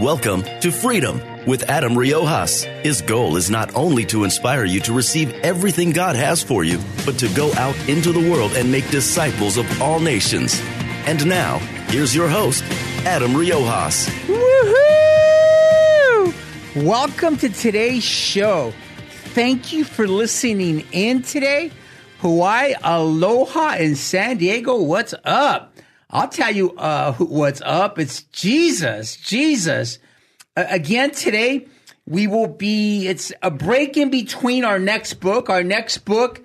Welcome to Freedom with Adam Riojas. His goal is not only to inspire you to receive everything God has for you, but to go out into the world and make disciples of all nations. And now, here's your host, Adam Riojas. Woohoo! Welcome to today's show. Thank you for listening in today. Hawaii, aloha in San Diego. What's up? I'll tell you uh, what's up. It's Jesus. Jesus. Uh, again, today we will be, it's a break in between our next book. Our next book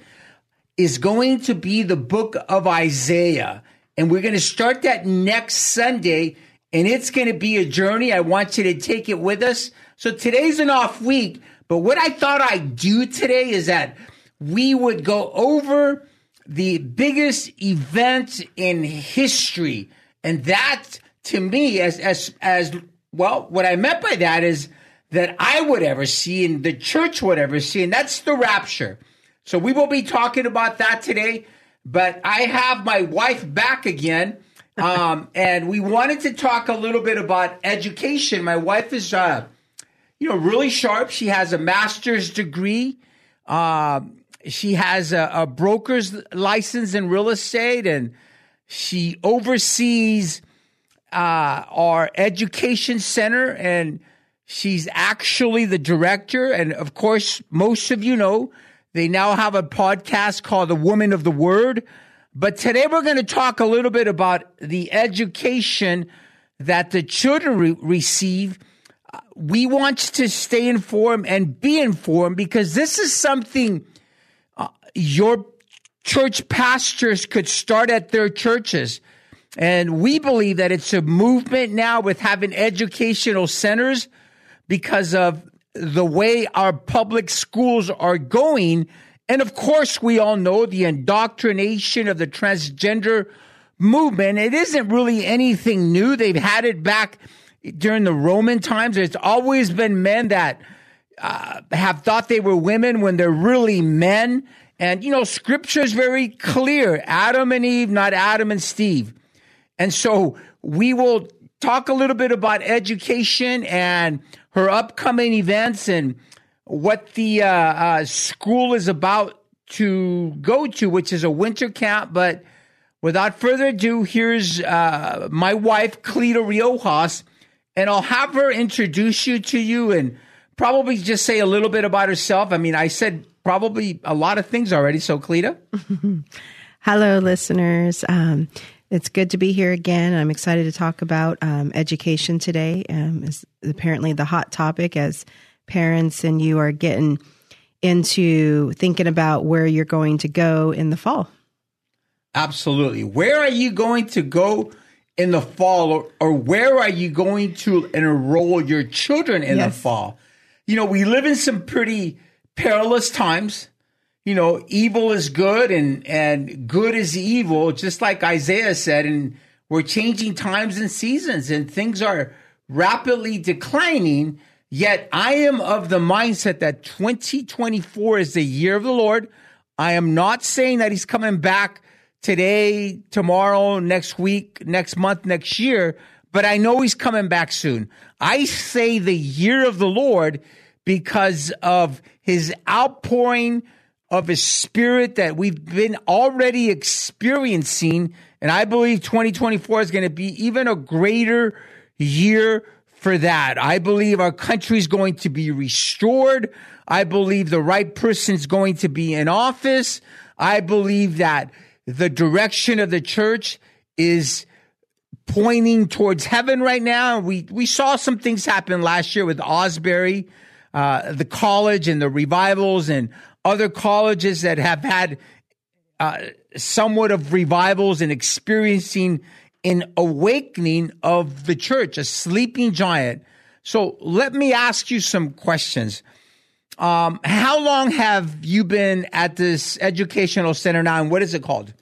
is going to be the book of Isaiah. And we're going to start that next Sunday. And it's going to be a journey. I want you to take it with us. So today's an off week. But what I thought I'd do today is that we would go over the biggest event in history. And that to me, as, as, as well, what I meant by that is that I would ever see and the church would ever see, and that's the rapture. So we will be talking about that today. But I have my wife back again. Um, and we wanted to talk a little bit about education. My wife is, uh, you know, really sharp. She has a master's degree. Um, she has a, a broker's license in real estate and she oversees uh, our education center and she's actually the director. And of course, most of you know they now have a podcast called The Woman of the Word. But today we're going to talk a little bit about the education that the children re- receive. We want to stay informed and be informed because this is something your church pastors could start at their churches. And we believe that it's a movement now with having educational centers because of the way our public schools are going. And of course, we all know the indoctrination of the transgender movement. It isn't really anything new. They've had it back during the Roman times. It's always been men that uh, have thought they were women when they're really men. And, you know, scripture is very clear Adam and Eve, not Adam and Steve. And so we will talk a little bit about education and her upcoming events and what the uh, uh, school is about to go to, which is a winter camp. But without further ado, here's uh, my wife, Cleta Riojas, and I'll have her introduce you to you and probably just say a little bit about herself. I mean, I said probably a lot of things already. So, Cleta. Hello, listeners. Um, it's good to be here again. I'm excited to talk about um, education today. Um, is apparently the hot topic as parents and you are getting into thinking about where you're going to go in the fall. Absolutely. Where are you going to go in the fall, or, or where are you going to enroll your children in yes. the fall? You know, we live in some pretty perilous times. You know, evil is good and, and good is evil, just like Isaiah said. And we're changing times and seasons and things are rapidly declining. Yet I am of the mindset that 2024 is the year of the Lord. I am not saying that he's coming back today, tomorrow, next week, next month, next year, but I know he's coming back soon. I say the year of the Lord because of his outpouring of his spirit that we've been already experiencing. And I believe 2024 is going to be even a greater year for that. I believe our country is going to be restored. I believe the right person is going to be in office. I believe that the direction of the church is pointing towards heaven right now. We we saw some things happen last year with Asbury uh, the college and the revivals and other colleges that have had uh, somewhat of revivals and experiencing an awakening of the church, a sleeping giant. So let me ask you some questions. Um, how long have you been at this educational center now, and what is it called?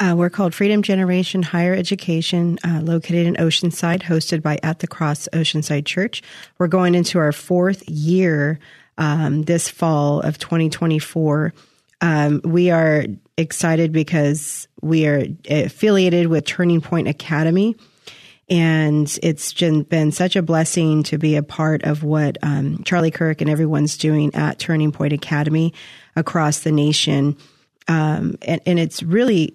Uh, we're called Freedom Generation Higher Education, uh, located in Oceanside, hosted by At the Cross Oceanside Church. We're going into our fourth year um, this fall of 2024. Um, we are excited because we are affiliated with Turning Point Academy. And it's been such a blessing to be a part of what um, Charlie Kirk and everyone's doing at Turning Point Academy across the nation. Um, and, and, it's really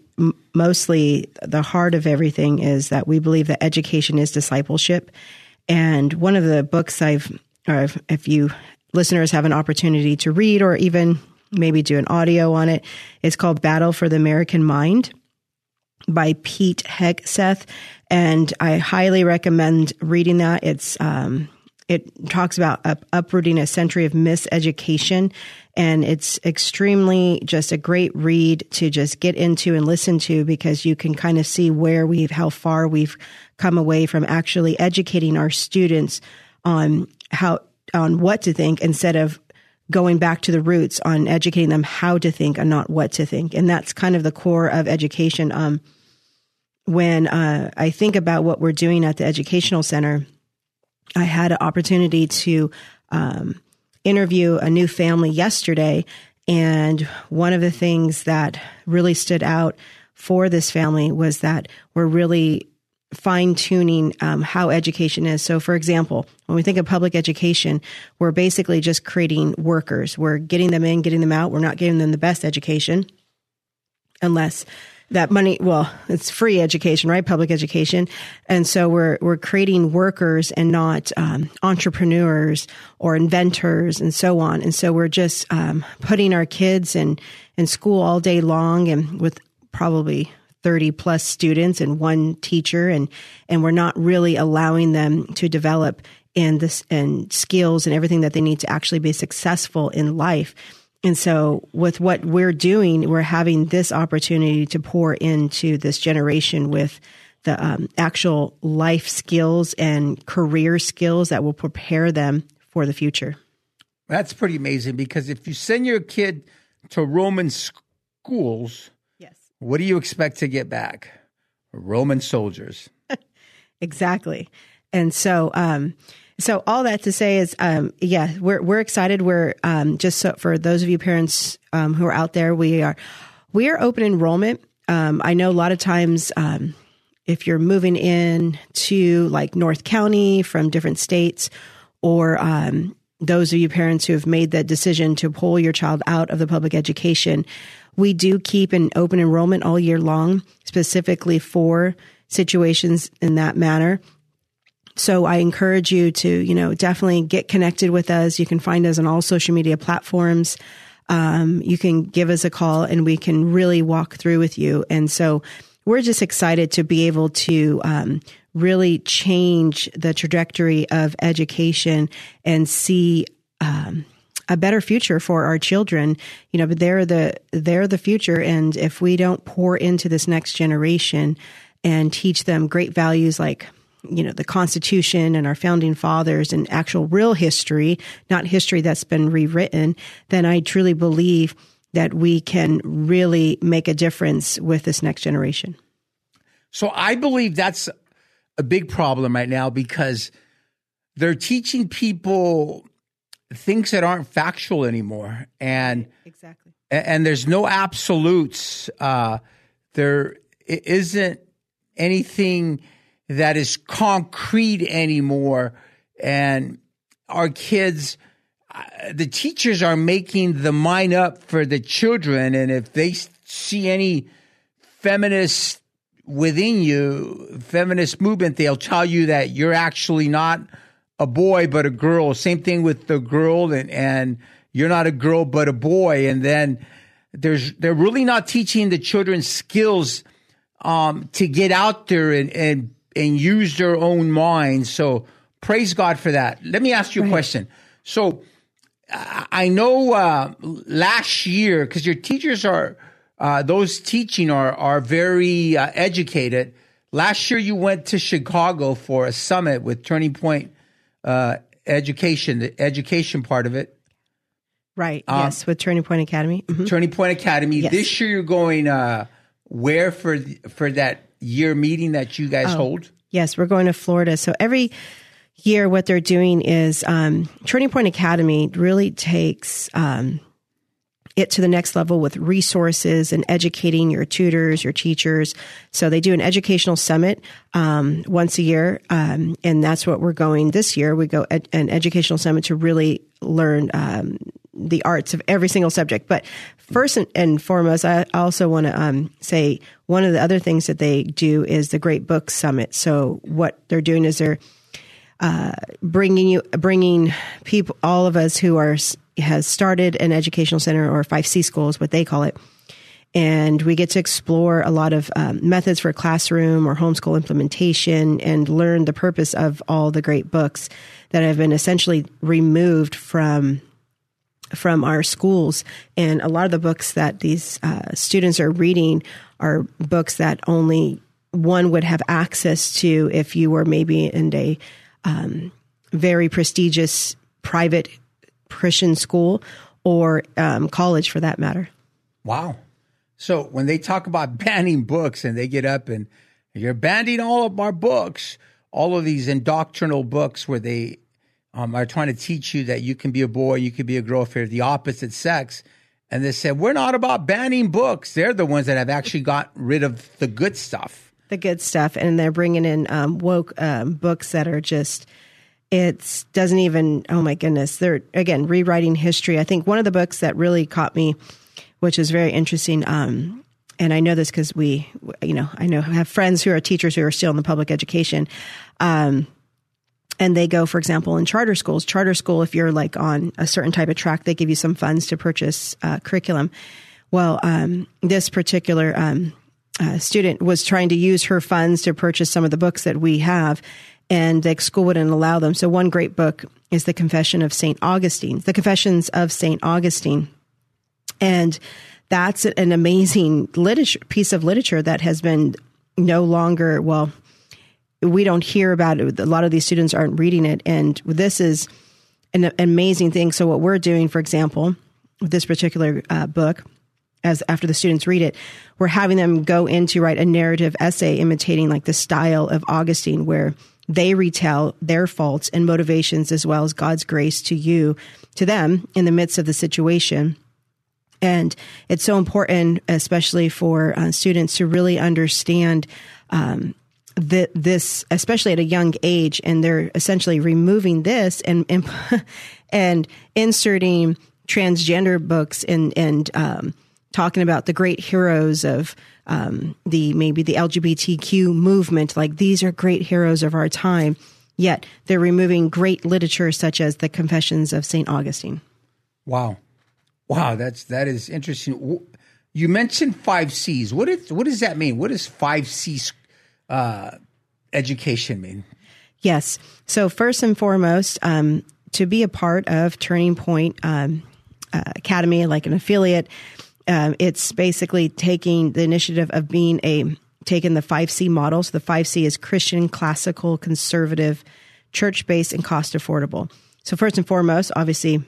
mostly the heart of everything is that we believe that education is discipleship. And one of the books I've, or if, if you listeners have an opportunity to read or even maybe do an audio on it, it's called Battle for the American Mind by Pete Hegseth, and I highly recommend reading that. It's um, it talks about up, uprooting a century of miseducation, and it's extremely just a great read to just get into and listen to because you can kind of see where we've how far we've come away from actually educating our students on how on what to think instead of going back to the roots on educating them how to think and not what to think. And that's kind of the core of education. Um, when uh, I think about what we're doing at the educational center, I had an opportunity to um, interview a new family yesterday. And one of the things that really stood out for this family was that we're really fine tuning um, how education is. So, for example, when we think of public education, we're basically just creating workers. We're getting them in, getting them out. We're not giving them the best education unless that money well it's free education right? Public education. And so we're we're creating workers and not um, entrepreneurs or inventors and so on. And so we're just um, putting our kids in in school all day long and with probably 30 plus students and one teacher. And and we're not really allowing them to develop in this and skills and everything that they need to actually be successful in life and so with what we're doing we're having this opportunity to pour into this generation with the um, actual life skills and career skills that will prepare them for the future that's pretty amazing because if you send your kid to roman schools yes. what do you expect to get back? Roman soldiers. exactly. And so, um, so all that to say is, um, yeah, we're we're excited. We're um, just so for those of you parents um, who are out there, we are we are open enrollment. Um, I know a lot of times um, if you're moving in to like North County from different states, or um, those of you parents who have made that decision to pull your child out of the public education, we do keep an open enrollment all year long, specifically for situations in that manner. So I encourage you to, you know, definitely get connected with us. You can find us on all social media platforms. Um, you can give us a call and we can really walk through with you. And so we're just excited to be able to um, really change the trajectory of education and see um, a better future for our children. You know, but they're the they're the future, and if we don't pour into this next generation and teach them great values like you know the Constitution and our founding fathers and actual real history, not history that's been rewritten, then I truly believe that we can really make a difference with this next generation. So I believe that's a big problem right now because they're teaching people things that aren't factual anymore, and exactly, and, there's no absolutes. Uh, there isn't anything that is concrete anymore, and our kids. Uh, the teachers are making the mind up for the children, and if they see any feminist within you, feminist movement, they'll tell you that you're actually not a boy but a girl. Same thing with the girl and and you're not a girl but a boy. And then there's they're really not teaching the children skills um, to get out there and and and use their own minds. So praise God for that. Let me ask you right. a question. So I know uh, last year because your teachers are uh, those teaching are are very uh, educated. last year you went to Chicago for a summit with Turning Point uh, Education, the education part of it. Right. yes, with Turning Point Academy. Mhm. Turning Point Academy. Yes. This year you're going uh, where for for that year meeting that you Oh. guys hold? Yes, we're going to Florida. So every year, what they're doing is um, Turning Point Academy really takes um, it to the next level with resources and educating your tutors, your teachers. So they do an educational summit um, once a year, um, and that's what we're going this year. We go ed- an educational summit to really learn um, the arts of every single subject. But first and, foremost, I also want to um, say one of the other things that they do is the Great Book Summit. So what they're doing is they're bringing you bringing people all of us who are has started an educational center or 5c school is what they call it and we get to explore a lot of um, methods for classroom or homeschool implementation and learn the purpose of all the great books that have been essentially removed from from our schools and a lot of the books that these uh, students are reading are books that only one would have access to if you were maybe in a um, very prestigious private Christian school or um, college for that matter. Wow. So when they talk about banning books and they get up and you're banning all of our books, all of these indoctrinal books where they um, are trying to teach you that you can be a boy, you can be a girl if you're the opposite sex. And they said, we're not about banning books. They're the ones that have actually got rid of the good stuff. the good stuff, and they're bringing in um, woke um, books that are just. It doesn't even. Oh my goodness! They're again rewriting history. I think one of the books that really caught me, which is very interesting. Um, and I know this because we, you know, I know have friends who are teachers who are still in the public education. Um, and they go, for example, in charter schools. Charter school, if you're like on a certain type of track, they give you some funds to purchase uh, curriculum. Well, um, this particular um, uh, student was trying to use her funds to purchase some of the books that we have, and the school wouldn't allow them. So, one great book is The Confession of St. Augustine, The Confessions of St. Augustine. And that's an amazing literature, piece of literature that has been no longer, well, we don't hear about it. A lot of these students aren't reading it. And this is an amazing thing. So, what we're doing, for example, with this particular uh, book, as after the students read it, we're having them go into write a narrative essay imitating like the style of Augustine, where they retell their faults and motivations as well as God's grace to you, to them in the midst of the situation. And it's so important, especially for uh, students, to really understand um, that this, especially at a young age, and they're essentially removing this and and, and inserting transgender books and and um, talking about the great heroes of um, the maybe the LGBTQ movement. Like these are great heroes of our time. Yet they're removing great literature such as the Confessions of Saint Augustine. Wow. Wow, that's that is interesting. You mentioned five C's. What is what does that mean? What does five C's uh, education mean? Yes. So first and foremost, um, to be a part of Turning Point um, uh, Academy, like an affiliate, um, it's basically taking the initiative of being a taking the five C model. So the five C is Christian, classical, conservative, church based, and cost affordable. So first and foremost, obviously,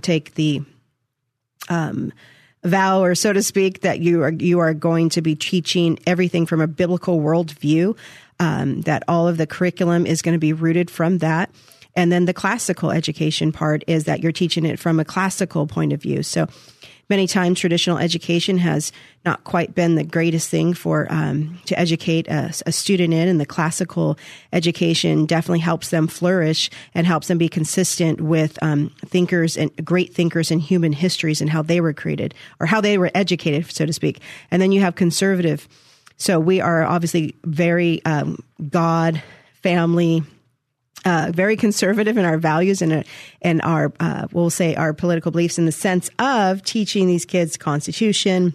take the vow or so to speak that you are you are going to be teaching everything from a biblical worldview um, that all of the curriculum is going to be rooted from that. And then the classical education part is that you're teaching it from a classical point of view. So many times traditional education has not quite been the greatest thing for um, to educate a, a student in and the classical education definitely helps them flourish and helps them be consistent with um, thinkers and great thinkers in human histories and how they were created or how they were educated so to speak. And then you have conservative. So we are obviously very um, god family uh, very conservative in our values and, and our, uh, we'll say, our political beliefs in the sense of teaching these kids Constitution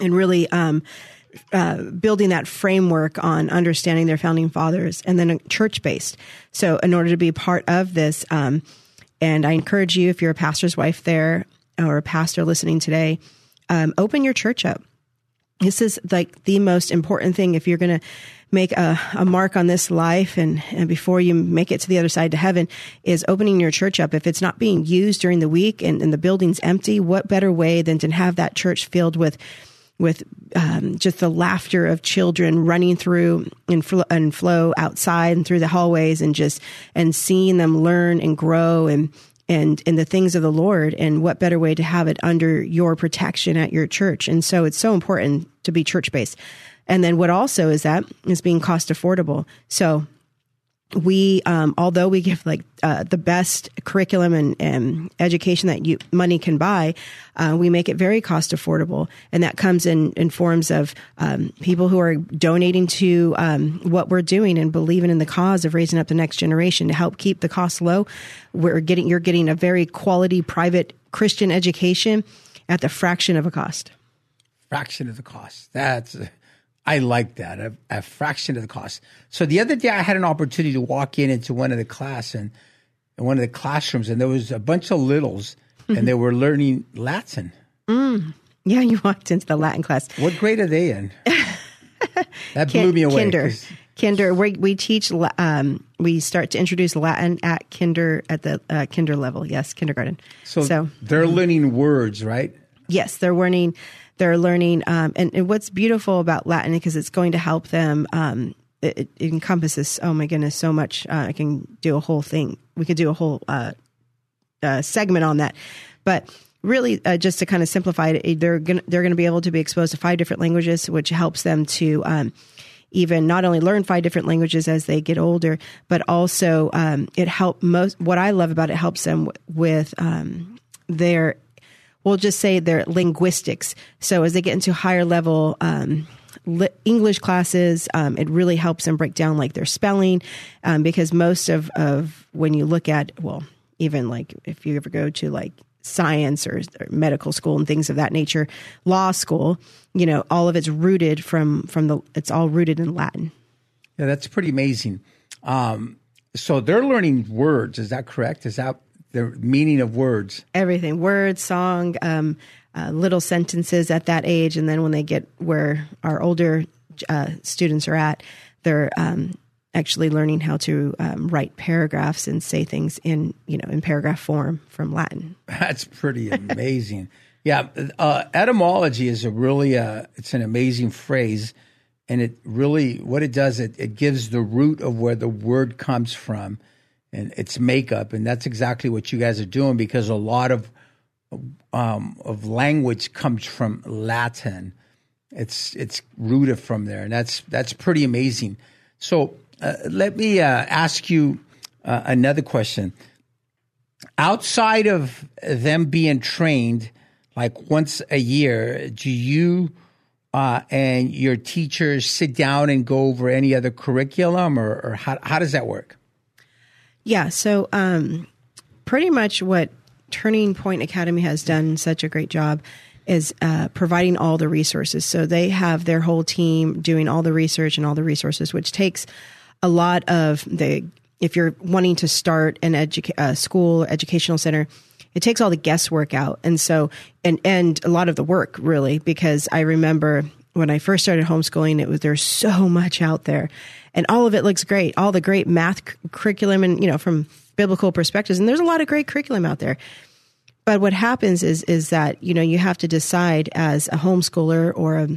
and really um, uh, building that framework on understanding their founding fathers and then church based. So, in order to be part of this, um, and I encourage you, if you're a pastor's wife there or a pastor listening today, um, open your church up this is like the most important thing if you're going to make a, a mark on this life and, and before you make it to the other side to heaven is opening your church up. If it's not being used during the week and, and the building's empty, what better way than to have that church filled with with um, just the laughter of children running through and, fl- and flow outside and through the hallways and just and seeing them learn and grow and and in the things of the Lord. And what better way to have it under your protection at your church? And so it's so important to be church based. And then what also is that is being cost affordable. So we, um, although we give like uh, the best curriculum and, and, education that you money can buy, uh, we make it very cost affordable, and that comes in in forms of um, people who are donating to um, what we're doing and believing in the cause of raising up the next generation to help keep the cost low. We're getting you're getting a very quality private Christian education at the fraction of a cost. Fraction of the cost. That's. I like that a, a, fraction of the cost. So the other day, I had an opportunity to walk in into one of the class and one of the classrooms, and there was a bunch of littles, mm-hmm. and they were learning Latin. Mm. Yeah, you walked into the Latin class. What grade are they in? that blew me away. Kinder. Kinder. We, we teach. Um, we start to introduce Latin at kinder at the uh, kinder level. Yes, kindergarten. So, so they're learning words, right? Yes, they're learning they're learning. Um, and, and, what's beautiful about Latin because it's going to help them. Um, it, it, encompasses oh my goodness so much. Uh, I can do a whole thing. We could do a whole uh, uh, segment on that, but really uh, just to kind of simplify it, they're gonna they're gonna be able to be exposed to five different languages, which helps them to. Um, even not only learn five different languages as they get older, but also um, it help most. What I love about it helps them w- with um, their we'll just say their linguistics. So as they get into higher level um, English classes, um, it really helps them break down like their spelling, um, because most of, of when you look at well, even like if you ever go to like science or, or, medical school and things of that nature, law school, you know, all of it's rooted from from the it's all rooted in Latin. Yeah, that's pretty amazing. Um, so they're learning words. Is that correct? Is that the meaning of words. Everything, words, song, um, uh, little sentences at that age, and then when they get where our older uh, students are at, they're um, actually learning how to um, write paragraphs and say things in you know in paragraph form from Latin. That's pretty amazing. yeah, uh, etymology is a really uh, it's an amazing phrase, and it really what it does it, it gives the root of where the word comes from and its makeup, and that's exactly what you guys are doing because a lot of um, of language comes from Latin. It's it's rooted from there, and that's that's pretty amazing. So uh, let me uh, ask you uh, another question. Outside of them being trained, like once a year, do you uh, and your teachers sit down and go over any other curriculum, or, or how how does that work? Yeah. So, um, pretty much what Turning Point Academy has done such a great job is uh, providing all the resources. So they have their whole team doing all the research and all the resources, which takes a lot of the. If you're wanting to start an educa- uh, school educational center, it takes all the guesswork out, and so and and a lot of the work really because I remember when I first started homeschooling, it was there's so much out there, and all of it looks great. All the great math c- curriculum, and you know, from biblical perspectives, and there's a lot of great curriculum out there. But what happens is is that you know you have to decide as a homeschooler or a,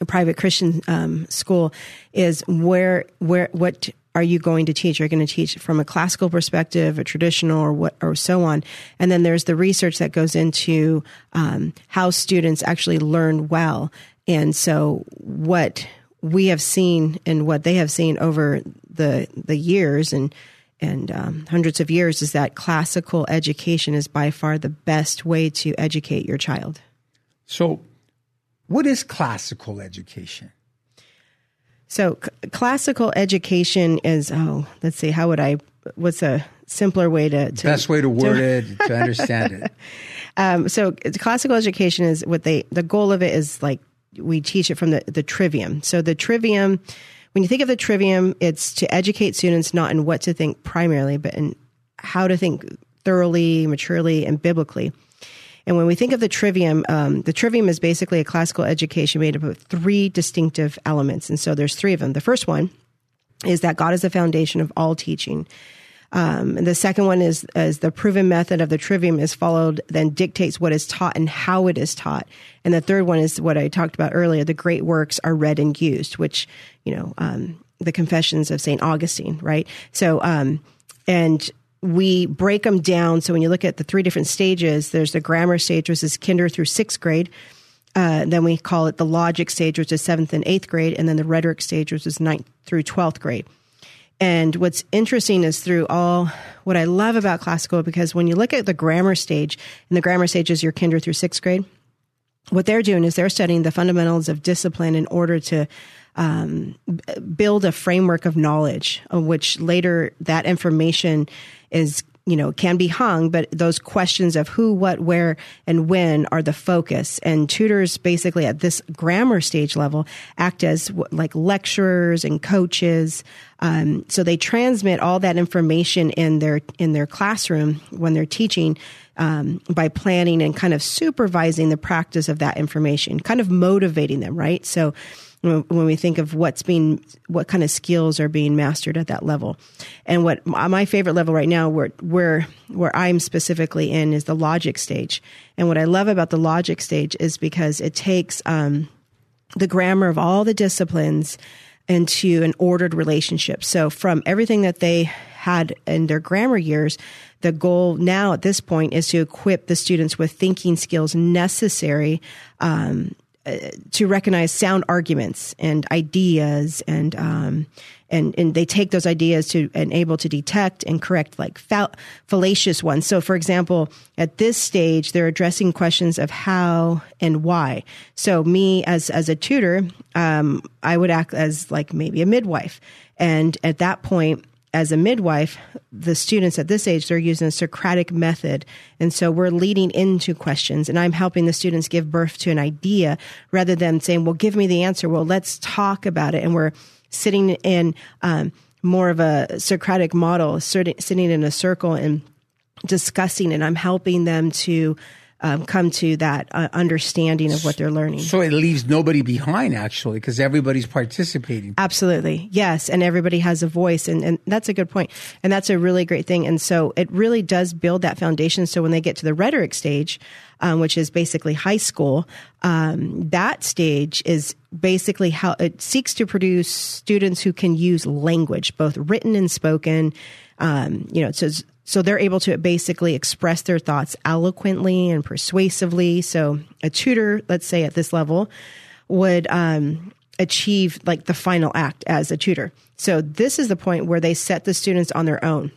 a private Christian um, school is where where what are you going to teach? Are you going to teach from a classical perspective, a traditional, or what, or so on? And then there's the research that goes into um, how students actually learn well. And so, what we have seen and what they have seen over the the years and and um, hundreds of years is that classical education is by far the best way to educate your child. So, what is classical education? So, c- classical education is oh, let's see, how would I? What's a simpler way to, to best way to word to, it to understand it? Um, so, classical education is what they the goal of it is like we teach it from the, the trivium. So the trivium, when you think of the trivium, it's to educate students not in what to think primarily, but in how to think thoroughly, maturely, and biblically. And when we think of the trivium, um, the trivium is basically a classical education made up of three distinctive elements. And so there's three of them. The first one is that God is the foundation of all teaching. Um, the second one is, is the proven method of the trivium is followed, then dictates what is taught and how it is taught. And the third one is what I talked about earlier. The great works are read and used, which, you know, um, the confessions of St. Augustine, right? So, um, and we break them down. So when you look at the three different stages, there's the grammar stage, which is kinder through sixth grade. Uh, then we call it the logic stage, which is seventh and eighth grade, and then the rhetoric stage, which is ninth through 12th grade. And what's interesting is through all what I love about classical, because when you look at the grammar stage, and the grammar stage is your kinder through sixth grade, what they're doing is they're studying the fundamentals of discipline in order to um, build a framework of knowledge, of which later that information is you know, can be hung, but those questions of who, what, where, and when are the focus. And tutors basically at this grammar stage level act as like lecturers and coaches. Um, so they transmit all that information in their in their classroom when they're teaching um, by planning and kind of supervising the practice of that information, kind of motivating them, right? So when we think of what's being, what kind of skills are being mastered at that level. And what my favorite level right now, where, where, where I'm specifically in is the logic stage. And what I love about the logic stage is because it takes, um, the grammar of all the disciplines into an ordered relationship. So from everything that they had in their grammar years, the goal now at this point is to equip the students with thinking skills necessary um, to recognize sound arguments and ideas and um, and and they take those ideas to and able to detect and correct like fa- fallacious ones. So, for example, at this stage, they're addressing questions of how and why. So, me as as a tutor, um, I would act as like maybe a midwife, and at that point, as a midwife, the students at this age, they're using a Socratic method. And so we're leading into questions and I'm helping the students give birth to an idea rather than saying, well, give me the answer. Well, let's talk about it. And we're sitting in um, more of a Socratic model, sitting in a circle and discussing and I'm helping them to um, come to that uh, understanding of what they're learning. So it leaves nobody behind, actually, because everybody's participating. Absolutely. Yes. And everybody has a voice. And, and that's a good point. And that's a really great thing. And so it really does build that foundation. So when they get to the rhetoric stage, um, which is basically high school, um, that stage is basically how it seeks to produce students who can use language, both written and spoken. Um, you know, it says so they're able to basically express their thoughts eloquently and persuasively. So a tutor, let's say at this level, would um, achieve like the final act as a tutor. So this is the point where they set the students on their own.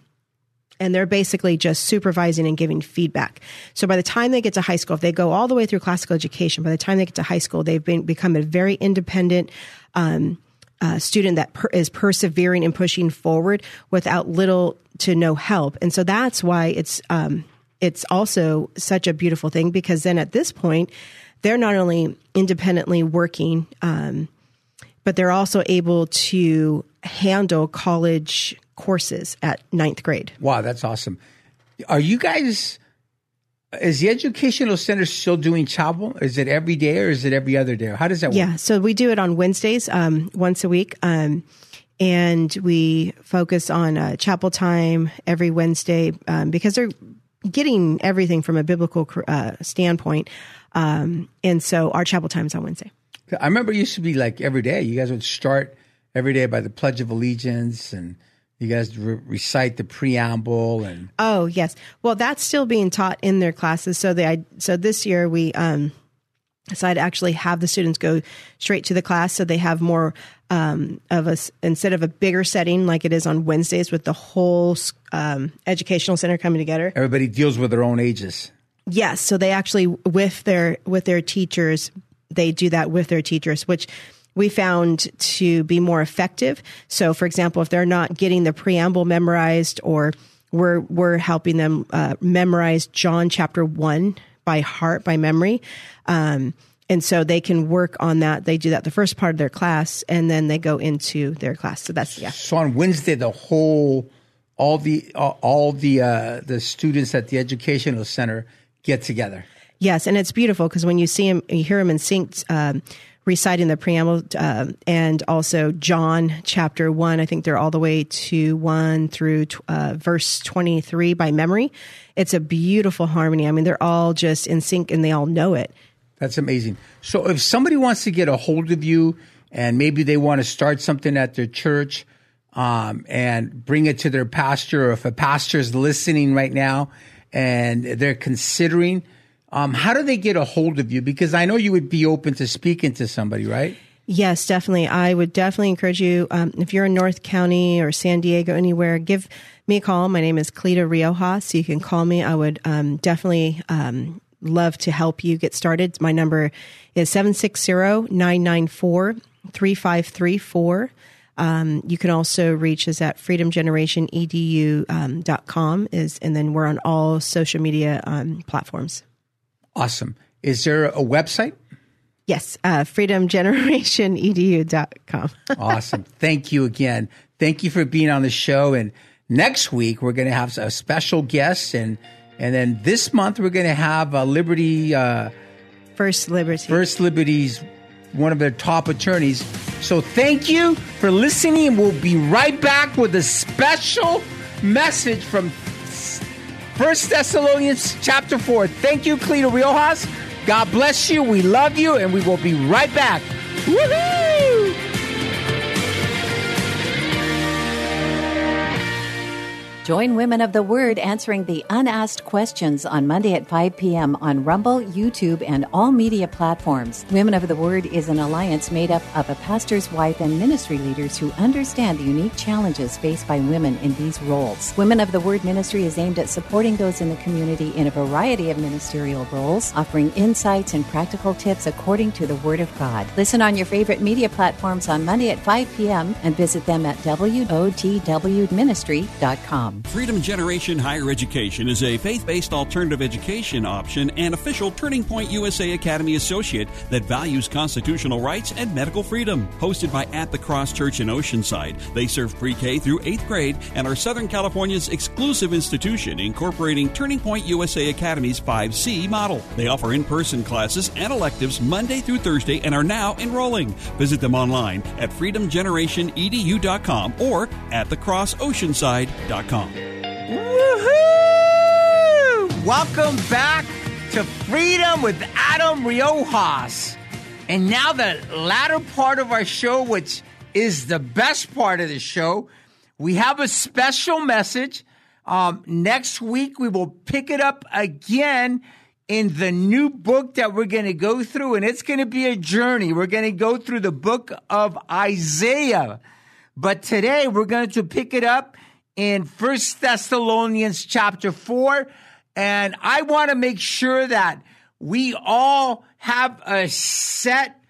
And they're basically just supervising and giving feedback. So by the time they get to high school, if they go all the way through classical education, by the time they get to high school, they've been, become a very independent, um, uh, student that per- is persevering and pushing forward without little to no help. And so that's why it's um, it's also such a beautiful thing because then at this point they're not only independently working, um, but they're also able to handle college courses at ninth grade. Wow, that's awesome. Are you guys is the educational center still doing chapel? Is it every day or is it every other day? How does that work? Yeah, so we do it on Wednesdays, um, once a week. Um, and we focus on uh, chapel time every Wednesday um, because they're getting everything from a biblical uh, standpoint. Um, and so our chapel time is on Wednesday. I remember it used to be like every day. You guys would start every day by the Pledge of Allegiance and – you guys re- recite the preamble and oh yes well that's still being taught in their classes so they so this year we um decided to actually have the students go straight to the class so they have more um, of a instead of a bigger setting like it is on wednesdays with the whole um, educational center coming together everybody deals with their own ages yes so they actually with their with their teachers they do that with their teachers which we found to be more effective. So, for example, if they're not getting the preamble memorized, or we're we're helping them uh, memorize John chapter one by heart by memory. Um, and so they can work on that. They do that the first part of their class, and then they go into their class. So that's yeah. So on Wednesday, the whole, all the all the uh, the students at the educational center get together. Yes, and it's beautiful because when you see him, you hear him in sync. Um, reciting the preamble uh, and also John chapter 1. I think they're all the way to 1 through uh, verse 23 by memory. It's a beautiful harmony. I mean, they're all just in sync and they all know it. That's amazing. So if somebody wants to get a hold of you and maybe they want to start something at their church um, and bring it to their pastor, or if a pastor is listening right now and they're considering – um, how do they get a hold of you? Because I know you would be open to speaking to somebody, right? Yes, definitely. I would definitely encourage you, um, if you're in North County or San Diego, anywhere, give me a call. My name is Cleta Rioja, so You can call me. I would um, definitely um, love to help you get started. My number is 760 994 3534. Um, you can also reach us at freedomgenerationedu.com um, is, and then we're on all social media um, platforms. Awesome. Is there a website? Yes, uh, freedomgenerationedu.com. awesome. Thank you again. Thank you for being on the show. And next week, we're going to have a special guest. And, and then this month, we're going to have a Liberty. Uh, First Liberty. First Liberty's one of their top attorneys. So thank you for listening. We'll be right back with a special message from First Thessalonians chapter 4. Thank you, Cleta Riojas. God bless you. We love you, and we will be right back. Woohoo! Join Women of the Word answering the unasked questions on Monday at 5 p.m. on Rumble, YouTube, and all media platforms. Women of the Word is an alliance made up of a pastor's wife and ministry leaders who understand the unique challenges faced by women in these roles. Women of the Word ministry is aimed at supporting those in the community in a variety of ministerial roles, offering insights and practical tips according to the Word of God. Listen on your favorite media platforms on Monday at 5 p.m. and visit them at wotwministry.com. Freedom Generation Higher Education is a faith based alternative education option and official Turning Point USA Academy associate that values constitutional rights and medical freedom. Hosted by At the Cross Church in Oceanside, they serve pre K through 8th grade and are Southern California's exclusive institution incorporating Turning Point USA Academy's 5C model. They offer in person classes and electives Monday through Thursday and are now enrolling. Visit them online at freedomgenerationedu.com or at thecrossoceanside.com. Woohoo! Welcome back to Freedom with Adam Riojas. And now the latter part of our show, which is the best part of the show, we have a special message. Um, next week, we will pick it up again in the new book that we're going to go through, and it's going to be a journey. We're going to go through the book of Isaiah. But today, we're going to pick it up in First Thessalonians chapter 4. And I want to make sure that we all have a set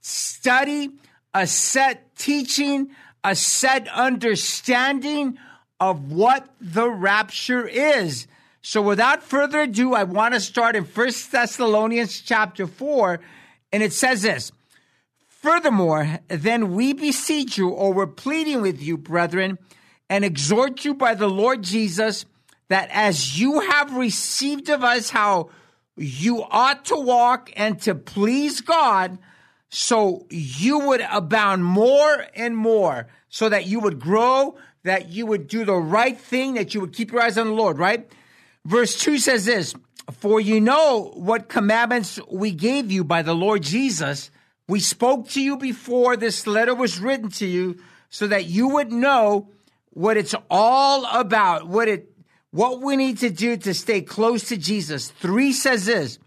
study, a set teaching, a set understanding of what the rapture is. So without further ado, I want to start in First Thessalonians chapter 4, and it says this. Furthermore, then we beseech you, or we're pleading with you, brethren, and exhort you by the Lord Jesus that as you have received of us how you ought to walk and to please God, so you would abound more and more, so that you would grow, that you would do the right thing, that you would keep your eyes on the Lord, right? Verse 2 says this For you know what commandments we gave you by the Lord Jesus. We spoke to you before this letter was written to you, so that you would know what it's all about, what it what we need to do to stay close to Jesus. 3 says this,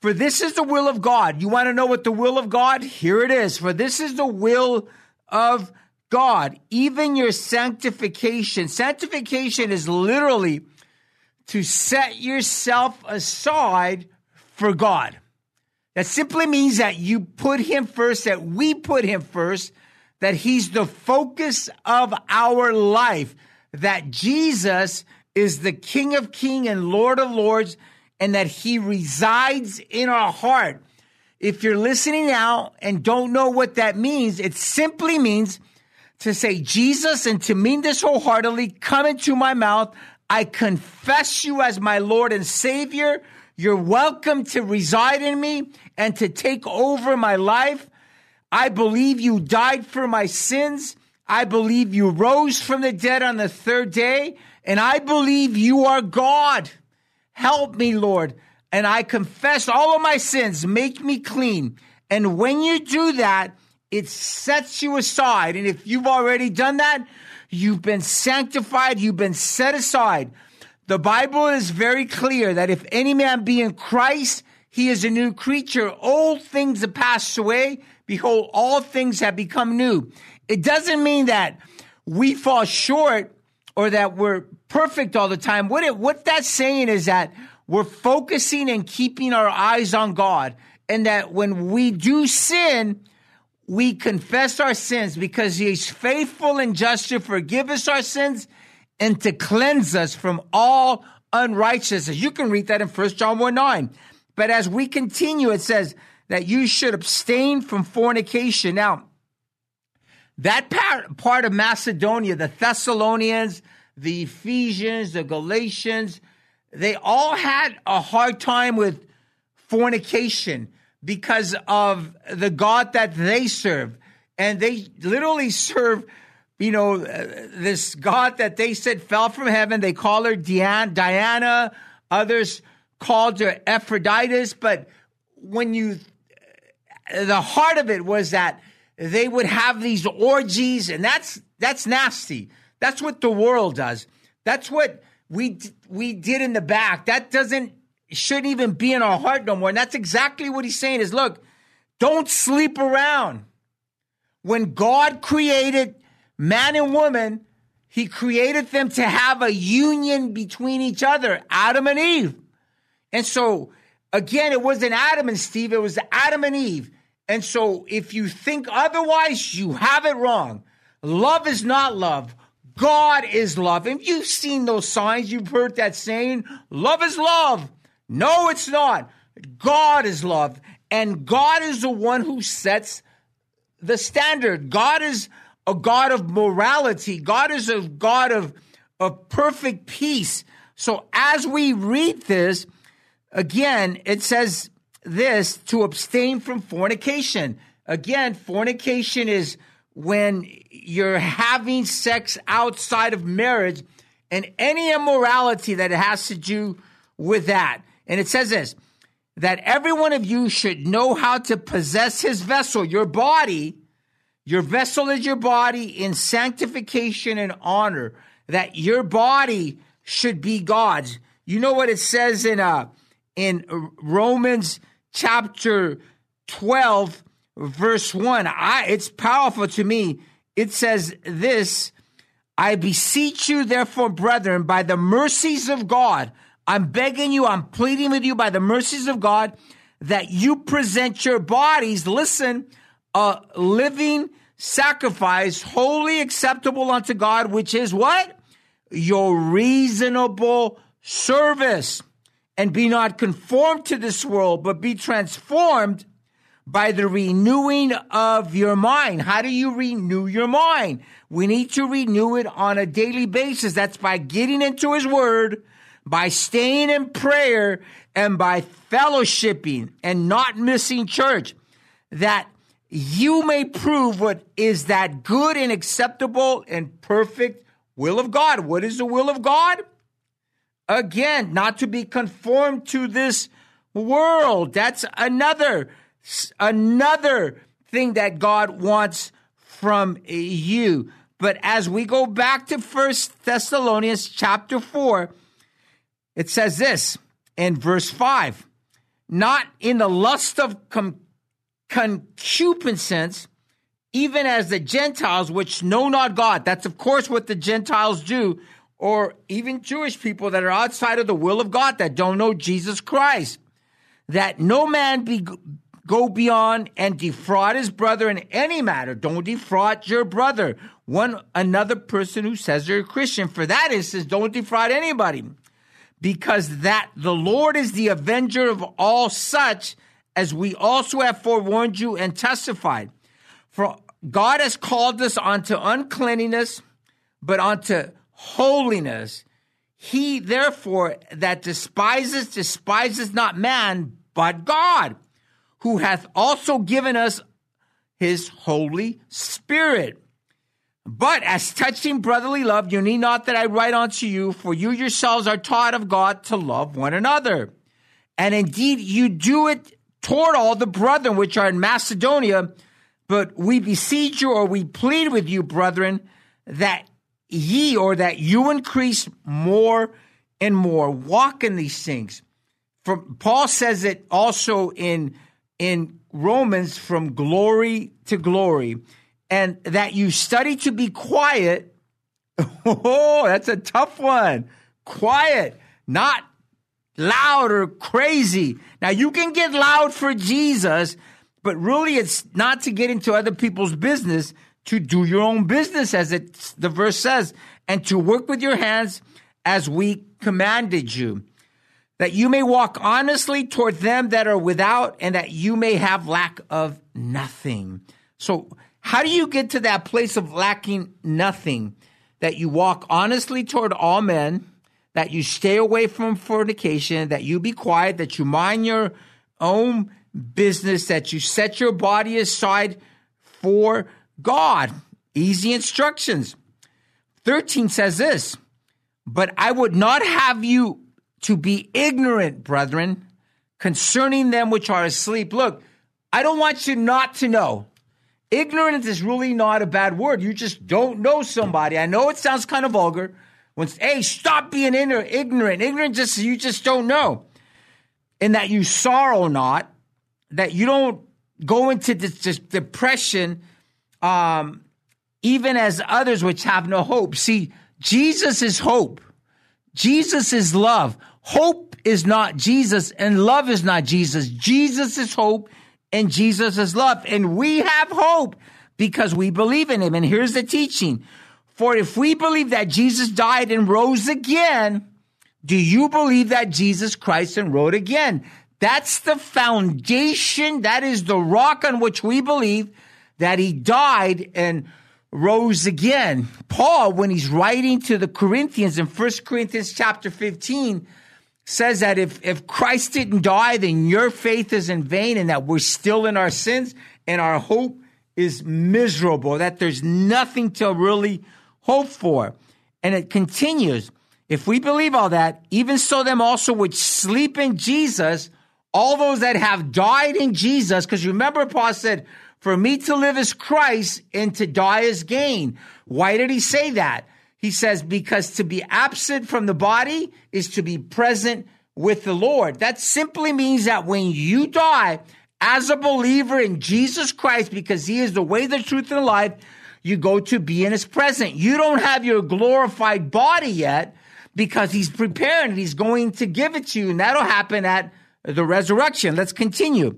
for this is the will of God. You want to know what the will of God? Here it is. For this is the will of God, even your sanctification. Sanctification is literally to set yourself aside for God. That simply means that you put Him first, that we put Him first, that he's the focus of our life, that Jesus is the King of King and Lord of Lords, and that he resides in our heart. If you're listening now and don't know what that means, it simply means to say, Jesus, and to mean this wholeheartedly, come into my mouth. I confess you as my Lord and Savior. You're welcome to reside in me and to take over my life. I believe you died for my sins. I believe you rose from the dead on the third day. And I believe you are God. Help me, Lord. And I confess all of my sins. Make me clean. And when you do that, it sets you aside. And if you've already done that, you've been sanctified. You've been set aside. The Bible is very clear that if any man be in Christ, he is a new creature. Old things have passed away. Behold, all things have become new. It doesn't mean that we fall short or that we're perfect all the time. What it, what that's saying is that we're focusing and keeping our eyes on God. And that when we do sin, we confess our sins because he's faithful and just to forgive us our sins and to cleanse us from all unrighteousness. You can read that in 1 John 1 9. But as we continue, it says that you should abstain from fornication. Now, that part, part of Macedonia, the Thessalonians, the Ephesians, the Galatians, they all had a hard time with fornication because of the God that they serve. And they literally serve you know, uh, this god that they said fell from heaven. They call her Diana, Diana. Others called her Aphrodite. But when you, the heart of it was that they would have these orgies, and that's that's nasty. That's what the world does. That's what we we did in the back. That doesn't shouldn't even be in our heart no more. And that's exactly what he's saying. Is look, don't sleep around. When God created man and woman, he created them to have a union between each other, Adam and Eve. And so, again, it wasn't Adam and Steve, it was Adam and Eve. And so, if you think otherwise, you have it wrong. Love is not love. God is love. And you've seen those signs, you've heard that saying, love is love. No, it's not. God is love. And God is the one who sets the standard. God is a God of morality. God is a God of, of perfect peace. So as we read this, again, it says this to abstain from fornication. Again, fornication is when you're having sex outside of marriage and any immorality that has to do with that. And it says this that every one of you should know how to possess his vessel, your body, your vessel is your body in sanctification and honor, that your body should be God's. You know what it says in uh in Romans chapter 12 verse 1. I it's powerful to me. It says this, I beseech you therefore brethren by the mercies of God. I'm begging you, I'm pleading with you by the mercies of God that you present your bodies, listen, a living sacrifice holy acceptable unto God, which is what? Your reasonable service. And be not conformed to this world, but be transformed by the renewing of your mind. How do you renew your mind? We need to renew it on a daily basis. That's by getting into his word, by staying in prayer, and by fellowshipping and not missing church. That you may prove what is that good and acceptable and perfect will of God. What is the will of God? Again, not to be conformed to this world. That's another, another thing that God wants from you. But as we go back to First Thessalonians chapter 4, it says this in verse 5 not in the lust of com- concupiscence, even as the Gentiles which know not God. That's, of course, what the Gentiles do, or even Jewish people that are outside of the will of God that don't know Jesus Christ. That no man be go beyond and defraud his brother in any matter. Don't defraud your brother. One another person who says they're a Christian. For that instance, don't defraud anybody. Because that the Lord is the avenger of all such as we also have forewarned you and testified. For God has called us unto uncleanness, but unto holiness. He therefore that despises, despises not man, but God, who hath also given us his Holy Spirit. But as touching brotherly love, you need not that I write unto you, for you yourselves are taught of God to love one another. And indeed, you do it toward all the brethren which are in Macedonia. But we beseech you, or we plead with you, brethren, that ye, or that you increase more and more. Walk in these things. From Paul says it also in in Romans from glory to glory, and that you study to be quiet. Oh, that's a tough one. Quiet, not loud or crazy. Now you can get loud for Jesus, but really it's not to get into other people's business, to do your own business, as it the verse says, and to work with your hands as we commanded you that you may walk honestly toward them that are without, and that you may have lack of nothing. So, how do you get to that place of lacking nothing? That you walk honestly toward all men, that you stay away from fornication, that you be quiet, that you mind your own business, that you set your body aside for God. Easy instructions. 13 says this, but I would not have you to be ignorant, brethren, concerning them which are asleep. Look, I don't want you not to know. Ignorance is really not a bad word. You just don't know somebody. I know it sounds kind of vulgar. When hey, stop being ignorant. Ignorant just you just don't know. And that you sorrow not, that you don't go into this, this depression, um, even as others which have no hope. See, Jesus is hope. Jesus is love. Hope is not Jesus and love is not Jesus. Jesus is hope and Jesus is love. And we have hope because we believe in him. And here's the teaching. For if we believe that Jesus died and rose again, do you believe that Jesus Christ and rose again? That's the foundation. That is the rock on which we believe that he died and rose again. Paul, when he's writing to the Corinthians in 1 Corinthians chapter 15, says that if, if Christ didn't die, then your faith is in vain and that we're still in our sins and our hope is miserable, that there's nothing to really hope for. And it continues. If we believe all that, even so them also which sleep in Jesus, all those that have died in Jesus, because remember Paul said, for me to live is Christ and to die is gain. Why did he say that? He says, because to be absent from the body is to be present with the Lord. That simply means that when you die as a believer in Jesus Christ, because he is the way, the truth, and the life, you go to be in his presence. You don't have your glorified body yet because he's preparing it. He's going to give it to you, and that'll happen at the resurrection. Let's continue.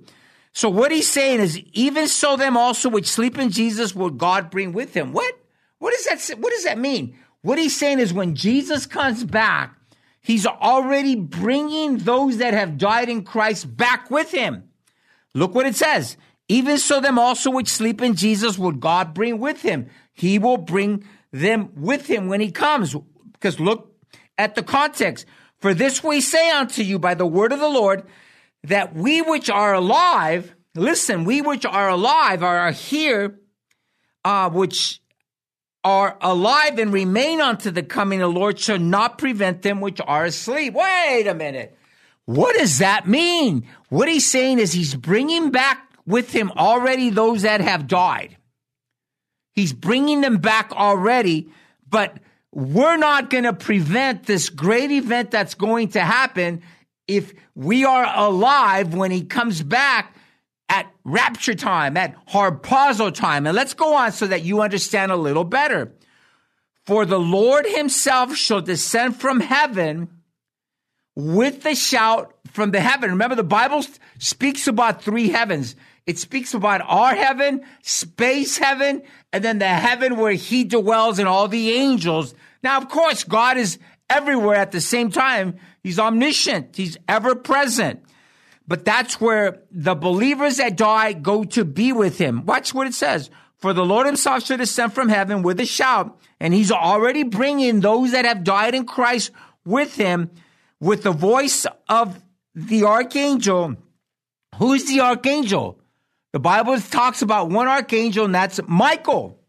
So what he's saying is, even so, them also which sleep in Jesus will God bring with him. What? What does that? What does that mean? What he's saying is, when Jesus comes back, he's already bringing those that have died in Christ back with him. Look what it says. Even so, them also which sleep in Jesus will God bring with him. He will bring them with him when he comes. Because look at the context. For this we say unto you by the word of the Lord that we which are alive, listen, we which are alive are here, uh, which are alive and remain unto the coming of the Lord shall not prevent them which are asleep. Wait a minute. What does that mean? What he's saying is he's bringing back with him already those that have died. He's bringing them back already, but we're not going to prevent this great event that's going to happen if we are alive when he comes back at rapture time, at harpazo time. And let's go on so that you understand a little better. For the Lord himself shall descend from heaven with the shout from the heaven. Remember, the Bible speaks about three heavens. It speaks about our heaven, space heaven, and then the heaven where he dwells and all the angels. Now, of course, God is everywhere at the same time. He's omniscient. He's ever present. But that's where the believers that die go to be with him. Watch what it says. For the Lord himself shall descend from heaven with a shout, and he's already bringing those that have died in Christ with him with the voice of the archangel. Who's the archangel? The Bible talks about one archangel, and that's Michael.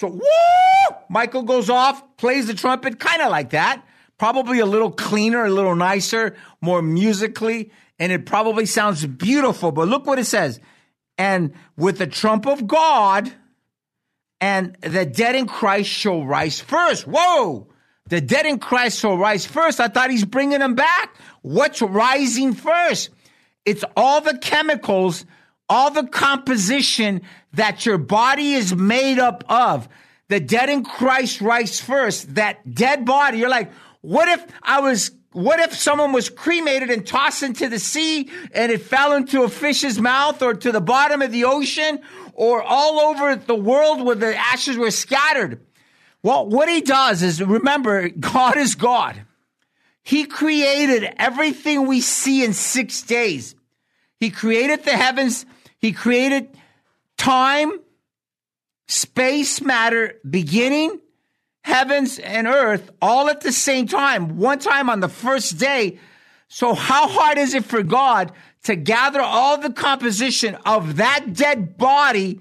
So, woo! Michael goes off, plays the trumpet, kind of like that. Probably a little cleaner, a little nicer, more musically, and it probably sounds beautiful. But look what it says. And with the trump of God, and the dead in Christ shall rise first. Whoa! The dead in Christ shall rise first. I thought he's bringing them back. What's rising first? It's all the chemicals, all the composition that your body is made up of. The dead in Christ rise first. That dead body, you're like, what if I was what if someone was cremated and tossed into the sea and it fell into a fish's mouth or to the bottom of the ocean or all over the world where the ashes were scattered? Well, what he does is remember, God is God. He created everything we see in six days. He created the heavens. He created time, space, matter, beginning, heavens and earth all at the same time, one time on the first day. So how hard is it for God to gather all the composition of that dead body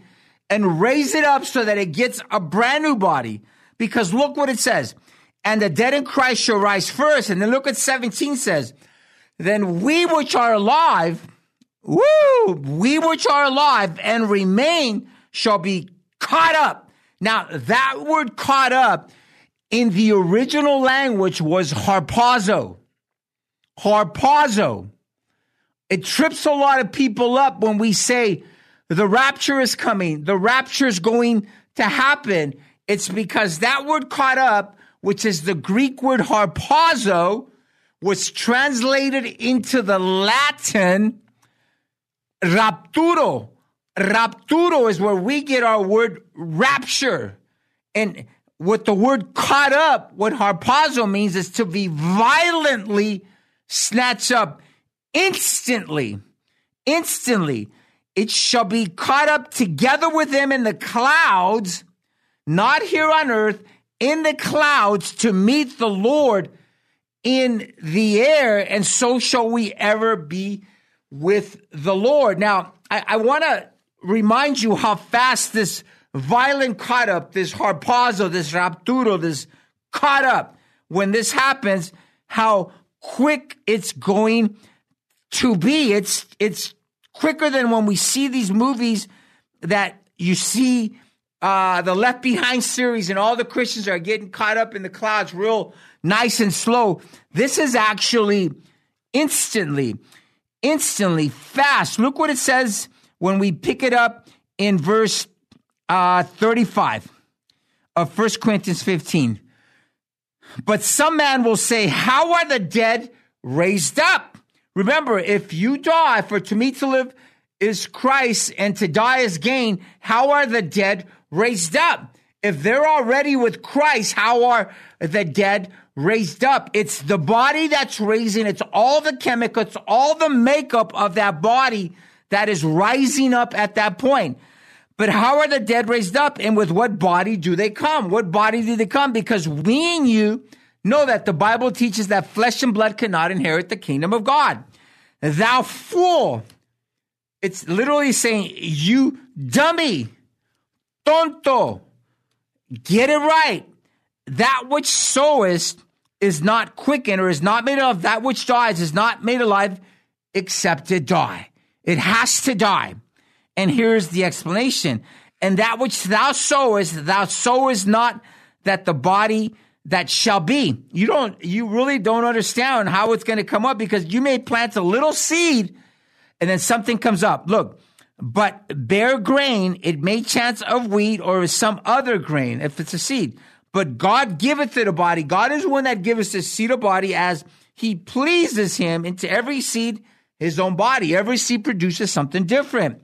and raise it up so that it gets a brand new body? Because look what it says. And the dead in Christ shall rise first. And then look at 17 says, then we which are alive, woo, we which are alive and remain shall be caught up. Now that word caught up in the original language was harpazo. Harpazo. It trips a lot of people up when we say the rapture is coming, the rapture is going to happen. It's because that word caught up, which is the Greek word harpazo, was translated into the Latin rapturo. Rapturo is where we get our word rapture. And what the word caught up, what harpazo means is to be violently snatched up instantly. Instantly. It shall be caught up together with them in the clouds not here on earth, in the clouds to meet the Lord in the air, and so shall we ever be with the Lord. Now, I, I want to remind you how fast this violent caught up, this harpazo, this rapturo, this caught up, when this happens, how quick it's going to be. It's, it's quicker than when we see these movies that you see uh, the Left Behind series and all the Christians are getting caught up in the clouds real nice and slow. This is actually instantly, instantly fast. Look what it says when we pick it up in verse uh, 35 of 1 Corinthians 15. But some man will say, How are the dead raised up? Remember, if you die, for to me to live is Christ and to die is gain, how are the dead raised up. If they're already with Christ, how are the dead raised up? It's the body that's raising, it's all the chemicals, all the makeup of that body that is rising up at that point. But how are the dead raised up? And with what body do they come? What body do they come? Because we and you know that the Bible teaches that flesh and blood cannot inherit the kingdom of God. Thou fool. It's literally saying, you dummy tonto. Get it right. That which sowest is not quickened or is not made of. That which dies is not made alive except to die. It has to die. And here's the explanation. And that which thou sowest, thou sowest not that the body that shall be. You don't, you really don't understand how it's going to come up because you may plant a little seed and then something comes up. Look, but bare grain, it may chance of wheat or some other grain if it's a seed. But God giveth it a body. God is one that giveth the seed a body as he pleases him into every seed, his own body. Every seed produces something different.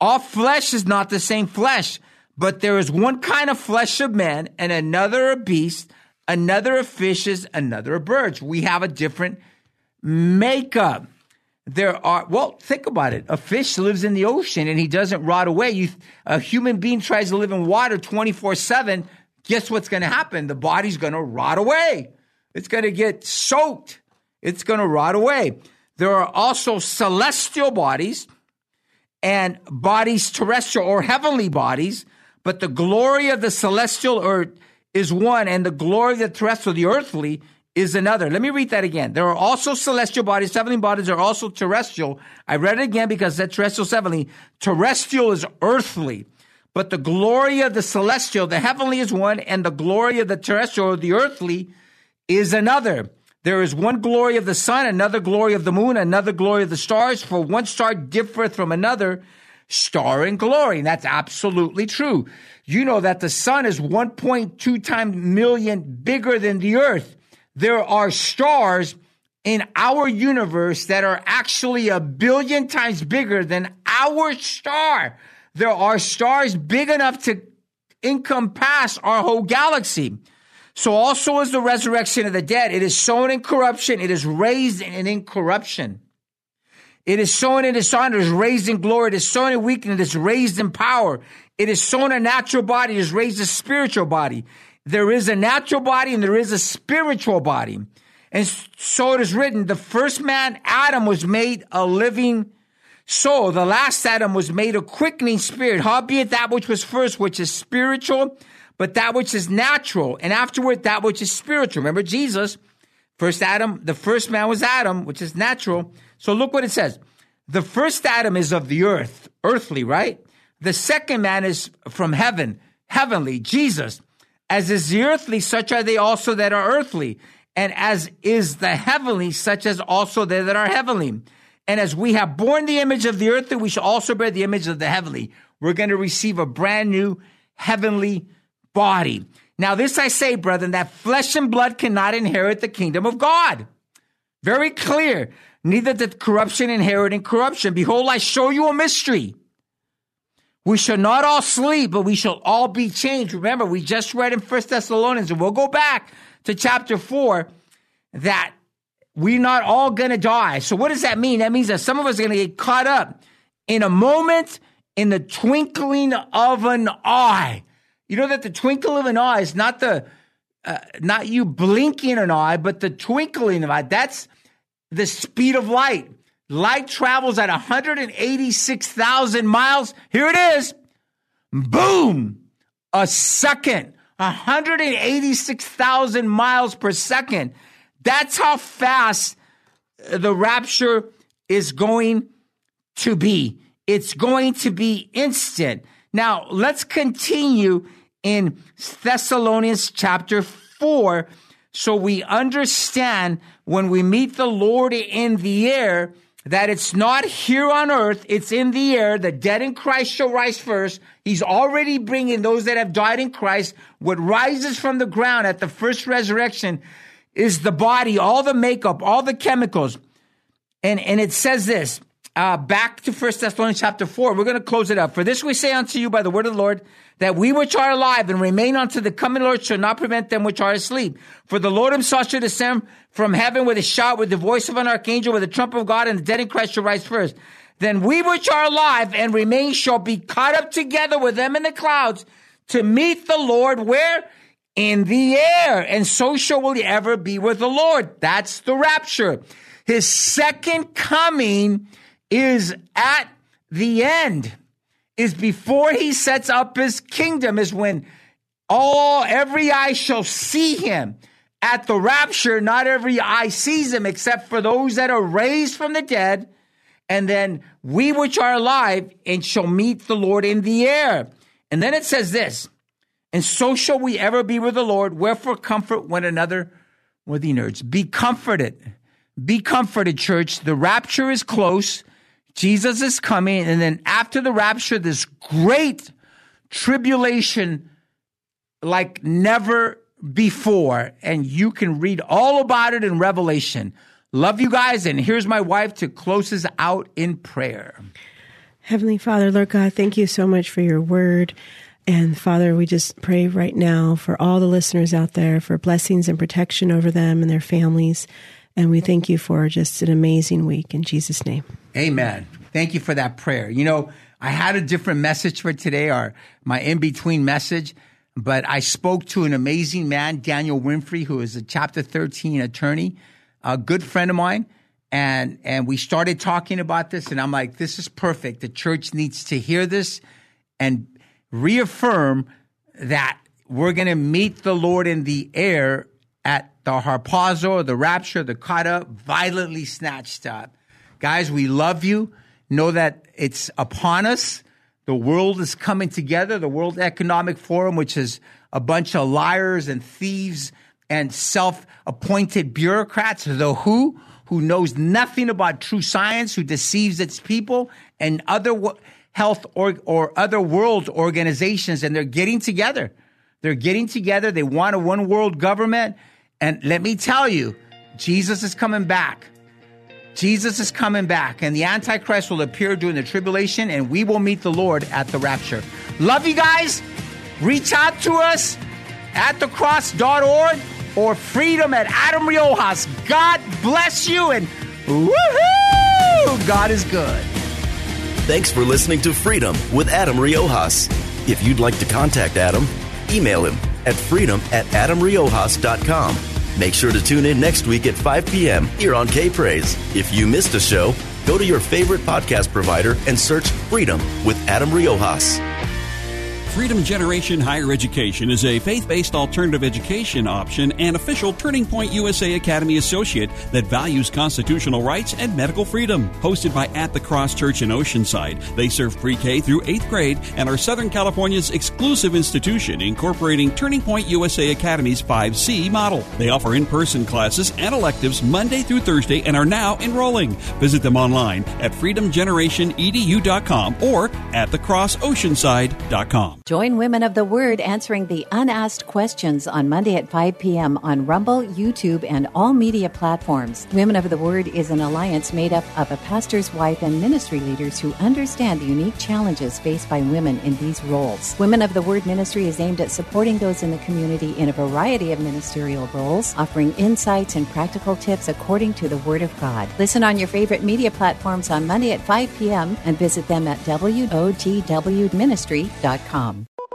All flesh is not the same flesh, but there is one kind of flesh of man and another of beast, another of fishes, another of birds. We have a different makeup there are well think about it a fish lives in the ocean and he doesn't rot away you a human being tries to live in water 24/7 guess what's going to happen the body's going to rot away It's going to get soaked. It's going to rot away. There are also celestial bodies and bodies terrestrial or heavenly bodies, but the glory of the celestial earth is one, and the glory of the terrestrial, the earthly, is another. Let me read that again. There are also celestial bodies, heavenly bodies are also terrestrial. I read it again because that terrestrial heavenly. Terrestrial is earthly. But the glory of the celestial, the heavenly is one, and the glory of the terrestrial, the earthly, is another. There is one glory of the sun, another glory of the moon, another glory of the stars, for one star differeth from another star in glory. And that's absolutely true. You know that the sun is 1.2 times million bigger than the earth. There are stars in our universe that are actually a billion times bigger than our star. There are stars big enough to encompass our whole galaxy. So also is the resurrection of the dead. It is sown in corruption. It is raised in incorruption. It is sown in dishonor. It is raised in glory. It is sown in weakness. It is raised in power. It is sown a natural body. It is raised a spiritual body. There is a natural body and there is a spiritual body. And so it is written, the first man, Adam, was made a living soul. The last Adam was made a quickening spirit. Howbeit that which was first, which is spiritual, but that which is natural, and afterward that which is spiritual. Remember Jesus, first Adam, the first man was Adam, which is natural. So look what it says. The first Adam is of the earth, earthly, right? The second man is from heaven, heavenly, Jesus. As is the earthly, such are they also that are earthly. And as is the heavenly, such as also they that are heavenly. And as we have borne the image of the earthly, we shall also bear the image of the heavenly. We're going to receive a brand new heavenly body. Now, this I say, brethren, that flesh and blood cannot inherit the kingdom of God. Very clear. Neither did corruption inherit in corruption. Behold, I show you a mystery. We shall not all sleep, but we shall all be changed. Remember, we just read in First Thessalonians, and we'll go back to chapter 4, that we're not all going to die. So what does that mean? That means that some of us are going to get caught up in a moment, in the twinkling of an eye. You know that the twinkle of an eye is not the uh, not you blinking an eye, but the twinkling of an eye. That's the speed of light. Light travels at 186,000 miles. Here it is. Boom. A second. 186,000 miles per second. That's how fast the rapture is going to be. It's going to be instant. Now, let's continue in Thessalonians chapter 4 so we understand when we meet the Lord in the air that it's not here on earth, it's in the air. The dead in Christ shall rise first. He's already bringing those that have died in Christ. What rises from the ground at the first resurrection is the body, all the makeup, all the chemicals. And, and it says this, uh, back to First Thessalonians chapter 4. We're going to close it up. For this we say unto you by the word of the Lord, that we which are alive and remain unto the coming Lord shall not prevent them which are asleep. For the Lord himself shall descend from heaven with a shout, with the voice of an archangel, with the trump of God, and the dead in Christ shall rise first. Then we which are alive and remain shall be caught up together with them in the clouds to meet the Lord where? In the air. And so shall we ever be with the Lord. That's the rapture. His second coming is at the end, is before he sets up his kingdom, is when all every eye shall see him. At the rapture, not every eye sees him except for those that are raised from the dead. And then we which are alive and shall meet the Lord in the air. And then it says this, and so shall we ever be with the Lord. Wherefore comfort one another with the nerds. Be comforted. Be comforted, church. The rapture is close. Jesus is coming. And then after the rapture, this great tribulation like never before. And you can read all about it in Revelation. Love you guys. And here's my wife to close us out in prayer. Heavenly Father, Lord God, thank you so much for your word. And Father, we just pray right now for all the listeners out there for blessings and protection over them and their families. And we thank you for just an amazing week in Jesus' name. Amen. Thank you for that prayer. You know, I had a different message for today, or my in between message. but I spoke to an amazing man, Daniel Winfrey, who is a Chapter 13 attorney, a good friend of mine. And, and we started talking about this, and I'm like, this is perfect. The church needs to hear this and reaffirm that we're going to meet the Lord in the air at the harpazo, the rapture, the up, violently snatched up. Guys, we love you. Know that it's upon us. The world is coming together. The World Economic Forum, which is a bunch of liars and thieves and self-appointed bureaucrats, the WHO, who knows nothing about true science, who deceives its people, and other health or, or other world organizations, and they're getting together. They're getting together. They want a one world government. And let me tell you, Jesus is coming back. Jesus is coming back, and the Antichrist will appear during the tribulation, and we will meet the Lord at the rapture. Love you guys. Reach out to us at thecross.org or freedom at Adam Riojas. God bless you, and woohoo! God is good. Thanks for listening to Freedom with Adam Riojas. If you'd like to contact Adam, email him at freedom at adamriojas.com. Make sure to tune in next week at 5 p.m. here on K Praise. If you missed a show, go to your favorite podcast provider and search Freedom with Adam Riojas. Freedom Generation Higher Education is a faith based alternative education option and official Turning Point USA Academy associate that values constitutional rights and medical freedom. Hosted by At the Cross Church in Oceanside, they serve pre K through 8th grade and are Southern California's exclusive institution incorporating Turning Point USA Academy's 5C model. They offer in person classes and electives Monday through Thursday and are now enrolling. Visit them online at freedomgenerationedu.com or at thecrossoceanside.com. Join Women of the Word answering the unasked questions on Monday at 5 p.m. on Rumble, YouTube, and all media platforms. Women of the Word is an alliance made up of a pastor's wife and ministry leaders who understand the unique challenges faced by women in these roles. Women of the Word ministry is aimed at supporting those in the community in a variety of ministerial roles, offering insights and practical tips according to the Word of God. Listen on your favorite media platforms on Monday at 5 p.m. and visit them at wotwministry.com.